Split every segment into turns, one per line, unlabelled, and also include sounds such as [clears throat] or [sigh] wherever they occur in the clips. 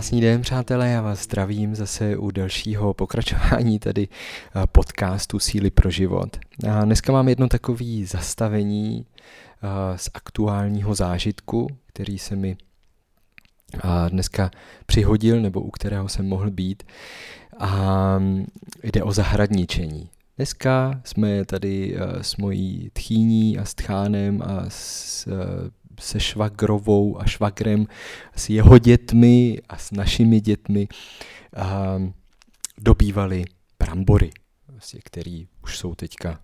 Krásný den, přátelé, já vás zdravím zase u dalšího pokračování tady eh, podcastu Síly pro život. A dneska mám jedno takové zastavení eh, z aktuálního zážitku, který se mi eh, dneska přihodil, nebo u kterého jsem mohl být. A mm, jde o zahradničení. Dneska jsme tady s mojí tchýní a s tchánem a s se švagrovou a švagrem, s jeho dětmi a s našimi dětmi a dobývali brambory, vlastně, už jsou teďka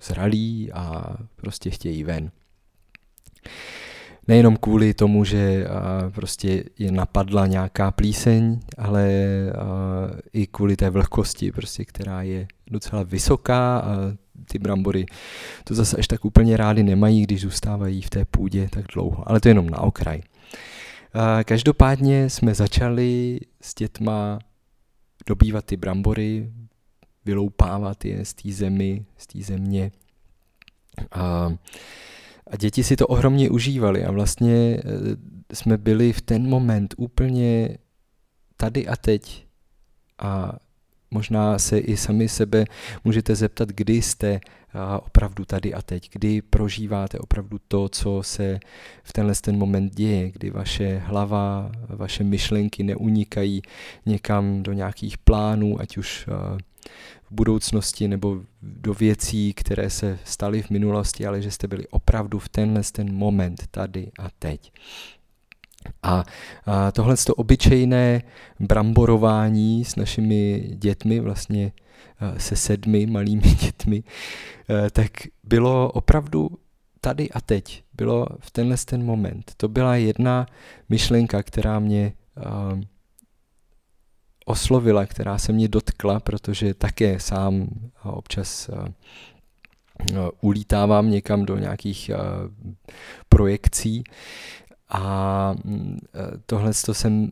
zralí a prostě chtějí ven. Nejenom kvůli tomu, že prostě je napadla nějaká plíseň, ale i kvůli té vlhkosti, prostě, která je docela vysoká a ty brambory to zase až tak úplně rády nemají, když zůstávají v té půdě tak dlouho. Ale to je jenom na okraj. Každopádně jsme začali s dětma dobývat ty brambory, vyloupávat je z té zemi, z té země. A, a děti si to ohromně užívali a vlastně e, jsme byli v ten moment úplně tady a teď. A Možná se i sami sebe můžete zeptat, kdy jste opravdu tady a teď, kdy prožíváte opravdu to, co se v tenhle ten moment děje, kdy vaše hlava, vaše myšlenky neunikají někam do nějakých plánů, ať už v budoucnosti nebo do věcí, které se staly v minulosti, ale že jste byli opravdu v tenhle ten moment tady a teď. A, tohle to obyčejné bramborování s našimi dětmi, vlastně se sedmi malými [laughs] dětmi, tak bylo opravdu tady a teď. Bylo v tenhle ten moment. To byla jedna myšlenka, která mě oslovila, která se mě dotkla, protože také sám občas ulítávám někam do nějakých projekcí a mm, tohle to jsem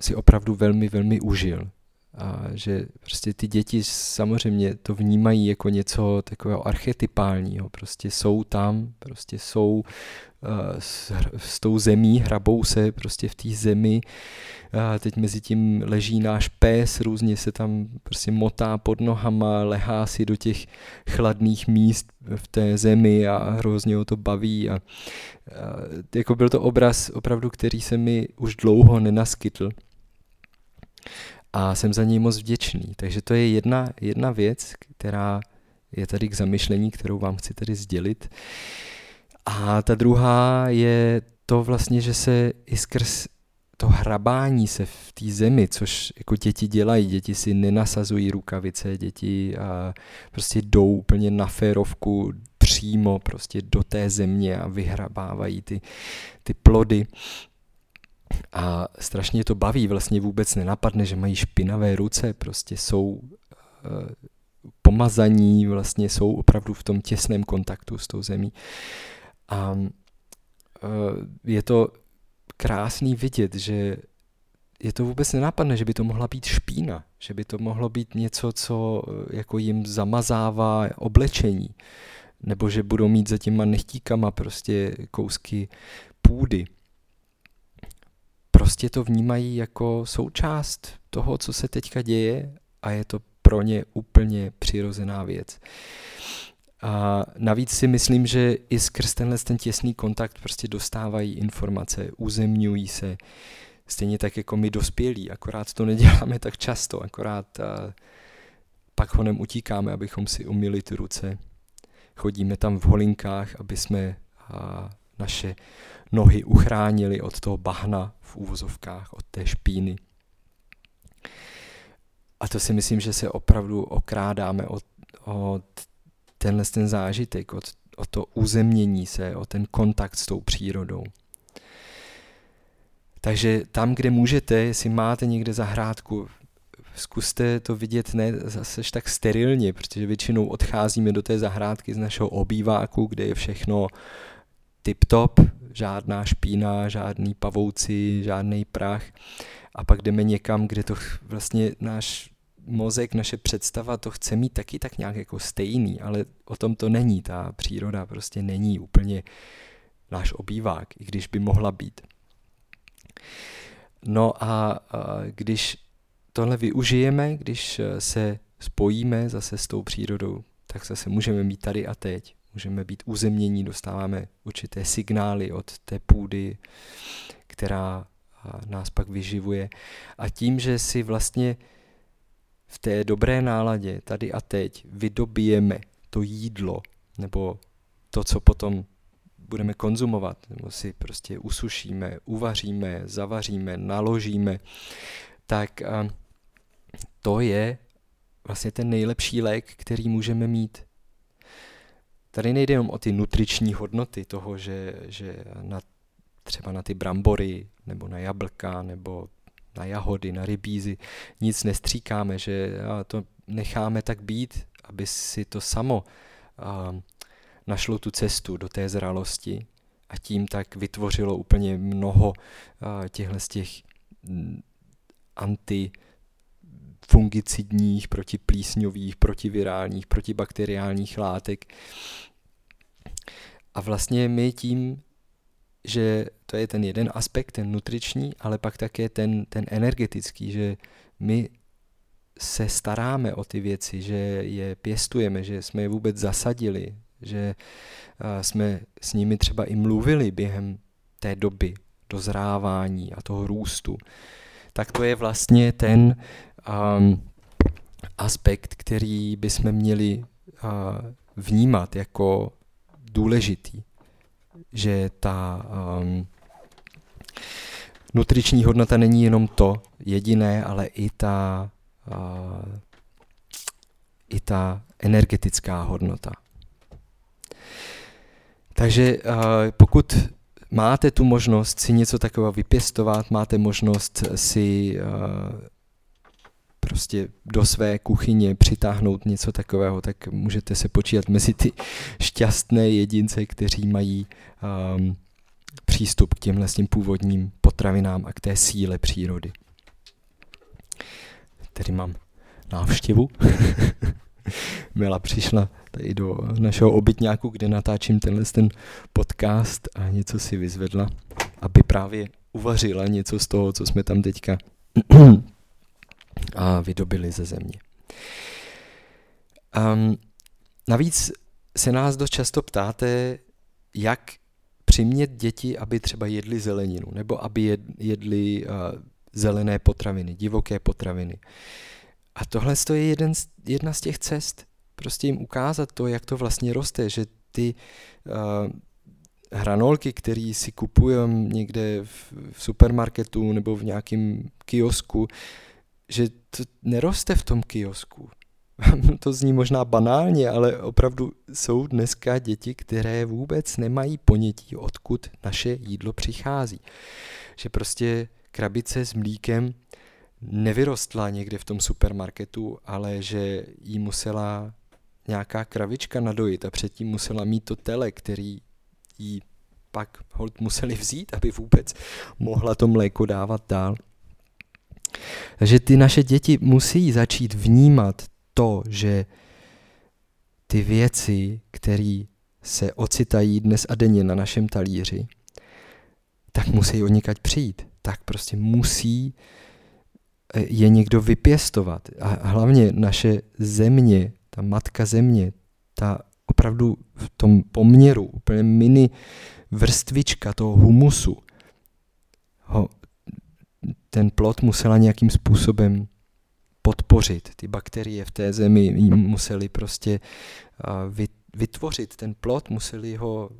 si opravdu velmi, velmi užil. A že prostě ty děti samozřejmě to vnímají jako něco takového archetypálního. Prostě jsou tam, prostě jsou s, s tou zemí, hrabou se prostě v té zemi. A teď mezi tím leží náš pes, různě se tam prostě motá pod nohama, lehá si do těch chladných míst v té zemi a hrozně ho to baví. A, a jako byl to obraz opravdu, který se mi už dlouho nenaskytl a jsem za něj moc vděčný. Takže to je jedna, jedna věc, která je tady k zamyšlení, kterou vám chci tady sdělit. A ta druhá je to vlastně, že se i skrz to hrabání se v té zemi, což jako děti dělají, děti si nenasazují rukavice, děti a prostě jdou úplně na férovku přímo prostě do té země a vyhrabávají ty, ty plody, a strašně to baví, vlastně vůbec nenapadne, že mají špinavé ruce, prostě jsou uh, pomazaní, vlastně jsou opravdu v tom těsném kontaktu s tou zemí. A uh, je to krásný vidět, že je to vůbec nenapadne, že by to mohla být špína, že by to mohlo být něco, co eh, jako jim zamazává oblečení, nebo že budou mít za těma nechtíkama prostě kousky půdy prostě to vnímají jako součást toho, co se teďka děje a je to pro ně úplně přirozená věc. A navíc si myslím, že i skrz tenhle ten těsný kontakt prostě dostávají informace, uzemňují se, stejně tak jako my dospělí, akorát to neděláme tak často, akorát a, pak honem utíkáme, abychom si umili ty ruce. Chodíme tam v holinkách, aby jsme a, naše nohy uchránili od toho bahna v úvozovkách, od té špíny. A to si myslím, že se opravdu okrádáme od, od tenhle ten zážitek, od, od to uzemnění se, o ten kontakt s tou přírodou. Takže tam, kde můžete, jestli máte někde zahrádku, zkuste to vidět ne zase tak sterilně, protože většinou odcházíme do té zahrádky z našeho obýváku, kde je všechno tip-top, žádná špína, žádný pavouci, žádný prach. A pak jdeme někam, kde to vlastně náš mozek, naše představa to chce mít taky tak nějak jako stejný, ale o tom to není. Ta příroda prostě není úplně náš obývák, i když by mohla být. No a, když tohle využijeme, když se spojíme zase s tou přírodou, tak zase můžeme mít tady a teď. Můžeme být uzemnění, dostáváme určité signály od té půdy, která nás pak vyživuje. A tím, že si vlastně v té dobré náladě tady a teď vydobijeme to jídlo, nebo to, co potom budeme konzumovat, nebo si prostě usušíme, uvaříme, zavaříme, naložíme, tak to je vlastně ten nejlepší lék, který můžeme mít. Tady nejde jenom o ty nutriční hodnoty toho, že, že na, třeba na ty brambory, nebo na jablka, nebo na jahody, na rybízy, nic nestříkáme, že to necháme tak být, aby si to samo našlo tu cestu do té zralosti a tím tak vytvořilo úplně mnoho těchto z těch mm, anti fungicidních, protiplísňových, protivirálních, protibakteriálních látek. A vlastně my tím, že to je ten jeden aspekt, ten nutriční, ale pak také ten, ten energetický, že my se staráme o ty věci, že je pěstujeme, že jsme je vůbec zasadili, že jsme s nimi třeba i mluvili během té doby dozrávání a toho růstu, tak to je vlastně ten um, aspekt, který bychom měli uh, vnímat jako důležitý. Že ta um, nutriční hodnota není jenom to jediné, ale i ta, uh, i ta energetická hodnota. Takže uh, pokud máte tu možnost si něco takového vypěstovat, máte možnost si uh, prostě do své kuchyně přitáhnout něco takového, tak můžete se počítat mezi ty šťastné jedince, kteří mají um, přístup k těmhle s tím původním potravinám a k té síle přírody. Tady mám návštěvu. [laughs] Mila přišla tady do našeho obytňáku, kde natáčím tenhle ten podcast a něco si vyzvedla, aby právě uvařila něco z toho, co jsme tam teďka a vydobili ze země. Um, navíc se nás dost často ptáte, jak přimět děti, aby třeba jedli zeleninu, nebo aby jedli uh, zelené potraviny, divoké potraviny. A tohle je jeden z, jedna z těch cest. Prostě jim ukázat to, jak to vlastně roste, že ty uh, hranolky, které si kupujeme někde v, v supermarketu nebo v nějakém kiosku, že to neroste v tom kiosku. [laughs] to zní možná banálně, ale opravdu jsou dneska děti, které vůbec nemají ponětí, odkud naše jídlo přichází. Že prostě krabice s mlíkem nevyrostla někde v tom supermarketu, ale že jí musela nějaká kravička nadojit a předtím musela mít to tele, který jí pak hold museli vzít, aby vůbec mohla to mléko dávat dál. Takže ty naše děti musí začít vnímat to, že ty věci, které se ocitají dnes a denně na našem talíři, tak musí od někať přijít. Tak prostě musí eh, je někdo vypěstovat. A hlavně naše země, ta matka země, ta opravdu v tom poměru, úplně mini vrstvička toho humusu, ten plot musela nějakým způsobem podpořit. Ty bakterie v té zemi museli prostě vytvořit ten plot, museli ho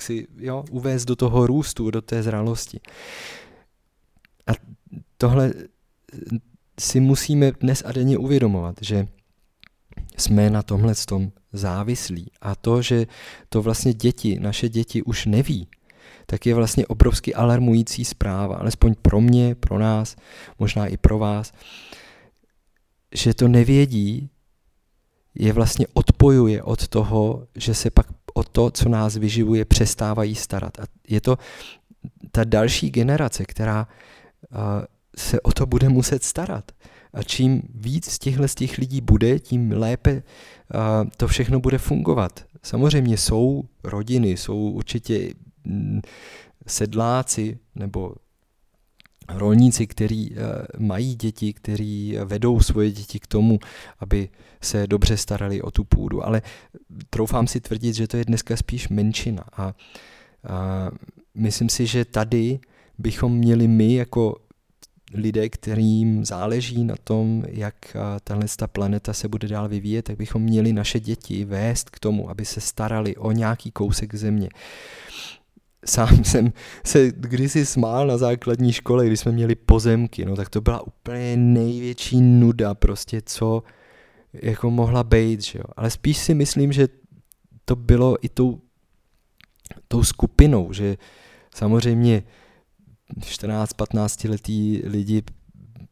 si, jo, uvést do toho růstu, do té zralosti. A tohle si musíme dnes a denně uvědomovat, že jsme na tomhle tom závislí. A to, že to vlastně děti, naše děti už neví, tak je vlastně obrovsky alarmující zpráva, alespoň pro mě, pro nás, možná i pro vás, že to nevědí, je vlastně odpojuje od toho, že se pak o to, co nás vyživuje, přestávají starat. A je to ta další generace, která uh, se o to bude muset starat. A čím víc z těchhle z těch lidí bude, tím lépe uh, to všechno bude fungovat. Samozřejmě jsou rodiny, jsou určitě sedláci nebo rolníci, kteří mají děti, kteří vedou svoje děti k tomu, aby se dobře starali o tu půdu. Ale troufám si tvrdit, že to je dneska spíš menšina. A, a myslím si, že tady bychom měli my jako lidé, kterým záleží na tom, jak tahle ta planeta se bude dál vyvíjet, tak bychom měli naše děti vést k tomu, aby se starali o nějaký kousek země. Sám [laughs] jsem se kdysi smál na základní škole, když jsme měli pozemky, no tak to byla úplně největší nuda prostě, co jako mohla být, že jo. Ale spíš si myslím, že to bylo i tou, tou skupinou, že samozřejmě 14-15 letý lidi,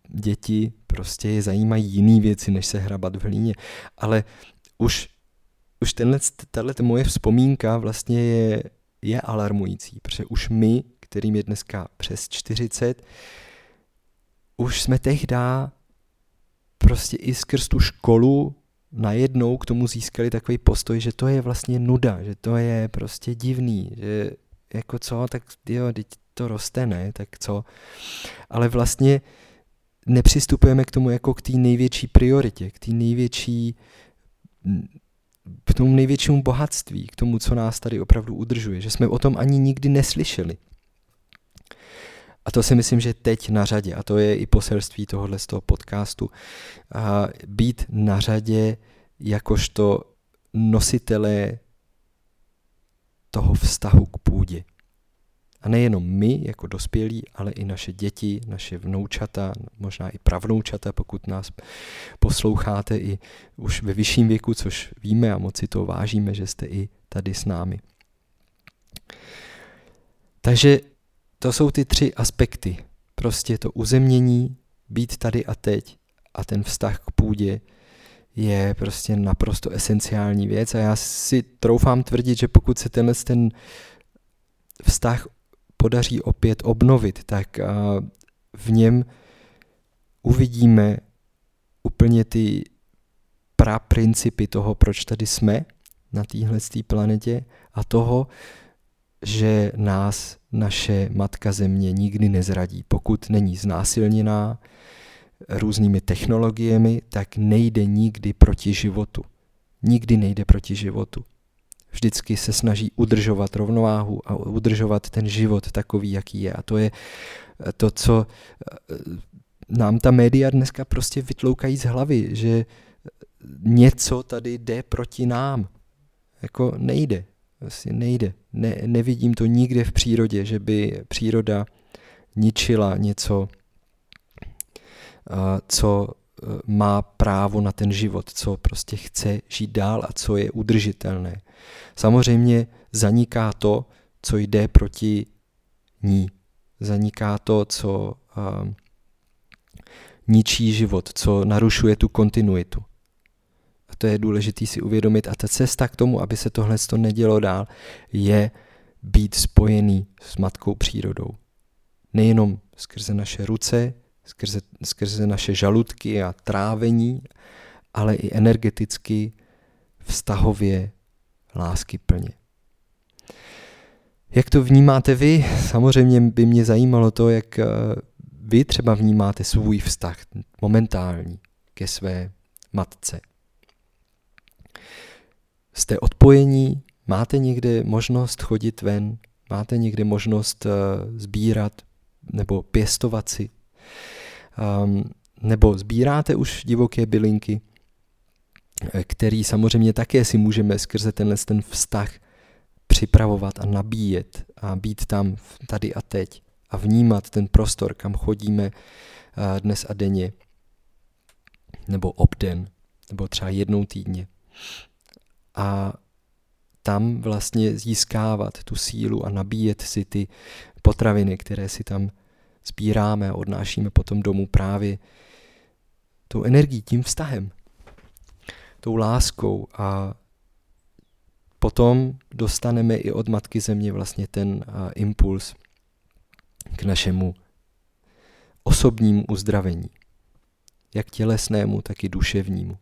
děti, prostě je zajímají jiné věci, než se hrabat v hlíně. Ale už, už tenhle, tahle moje vzpomínka vlastně je, je alarmující, protože už my, kterým je dneska přes 40, už jsme tehdy prostě i skrz tu školu najednou k tomu získali takový postoj, že to je vlastně nuda, že to je prostě divný, že jako co, tak jo, teď to roste, ne, tak co. Ale vlastně nepřistupujeme k tomu jako k té největší prioritě, k té největší, k tomu největšímu bohatství, k tomu, co nás tady opravdu udržuje, že jsme o tom ani nikdy neslyšeli. A to si myslím, že teď na řadě, a to je i poselství tohohle z toho podcastu, a být na řadě jakožto nositelé toho vztahu k půdě. A nejenom my jako dospělí, ale i naše děti, naše vnoučata, možná i pravnoučata, pokud nás posloucháte i už ve vyšším věku, což víme a moc si to vážíme, že jste i tady s námi. Takže to jsou ty tři aspekty. Prostě to uzemnění, být tady a teď a ten vztah k půdě je prostě naprosto esenciální věc a já si troufám tvrdit, že pokud se tenhle ten vztah podaří opět obnovit, tak v něm uvidíme úplně ty principy toho, proč tady jsme na téhle planetě a toho, že nás naše matka země nikdy nezradí. Pokud není znásilněná různými technologiemi, tak nejde nikdy proti životu. Nikdy nejde proti životu. Vždycky se snaží udržovat rovnováhu a udržovat ten život takový, jaký je. A to je to, co eh, nám ta média dneska prostě vytloukají z hlavy, že něco tady jde proti nám. Jako nejde. Vlastně nejde. Ne, nevidím to nikde v přírodě, že by příroda ničila něco, co má právo na ten život, co prostě chce žít dál a co je udržitelné. Samozřejmě zaniká to, co jde proti ní. Zaniká to, co uh, ničí život, co narušuje tu kontinuitu. A to je důležité si uvědomit. A ta cesta k tomu, aby se tohle to nedělo dál, je být spojený s matkou přírodou. Nejenom skrze naše ruce, skrze, skrze naše žaludky a trávení, ale i energeticky, vztahově, lásky plně. Jak to vnímáte vy? Samozřejmě by mě zajímalo to, jak eh, vy třeba vnímáte svůj vztah momentální ke své matce. Jste odpojení? Máte někde možnost chodit ven? Máte někde možnost uh, sbírat nebo pěstovat si? Um, nebo sbíráte už divoké bylinky, eh, který samozřejmě také si můžeme skrze tenhle ten vztah připravovat a nabíjet a být tam tady a teď a vnímat ten prostor, kam chodíme uh, dnes a denně, nebo obden, nebo třeba jednou týdně. A tam vlastně získávat tu sílu a nabíjet si ty potraviny, které si tam sbíráme a odnášíme potom domů právě tou energií, tím vztahem, tou láskou a potom dostaneme i od Matky Země vlastně ten uh, impuls k našemu osobnímu uzdravení, jak tělesnému, tak i duševnímu.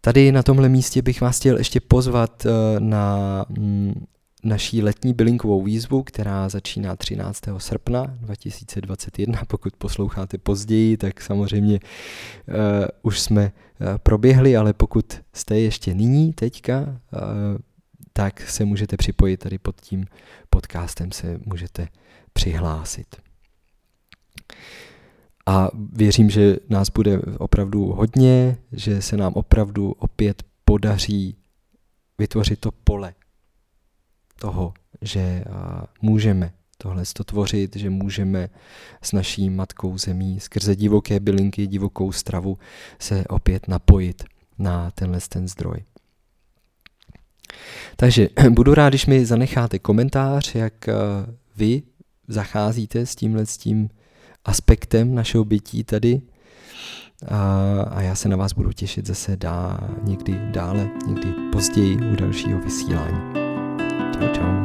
Tady na tomhle místě bych vás chtěl ještě pozvat eh, na mm, naší letní bylinkovou výzvu, která začíná 13. srpna 2021. Pokud posloucháte později, tak samozřejmě uh, už jsme uh, proběhli, ale pokud jste ještě nyní, teďka, uh, tak se můžete připojit tady pod tím podcastem, se můžete přihlásit. A věřím, že nás bude opravdu hodně, že se nám opravdu opět podaří vytvořit to pole toho, že můžeme tohle tvořit, že můžeme s naší matkou zemí skrze divoké bylinky, divokou stravu se opět napojit na tenhle ten zdroj. Takže [clears throat] budu rád, když mi zanecháte komentář, jak vy zacházíte s tímhle s tím aspektem našeho bytí tady. A, a já se na vás budu těšit zase dá, někdy dále, někdy později u dalšího vysílání. Houton.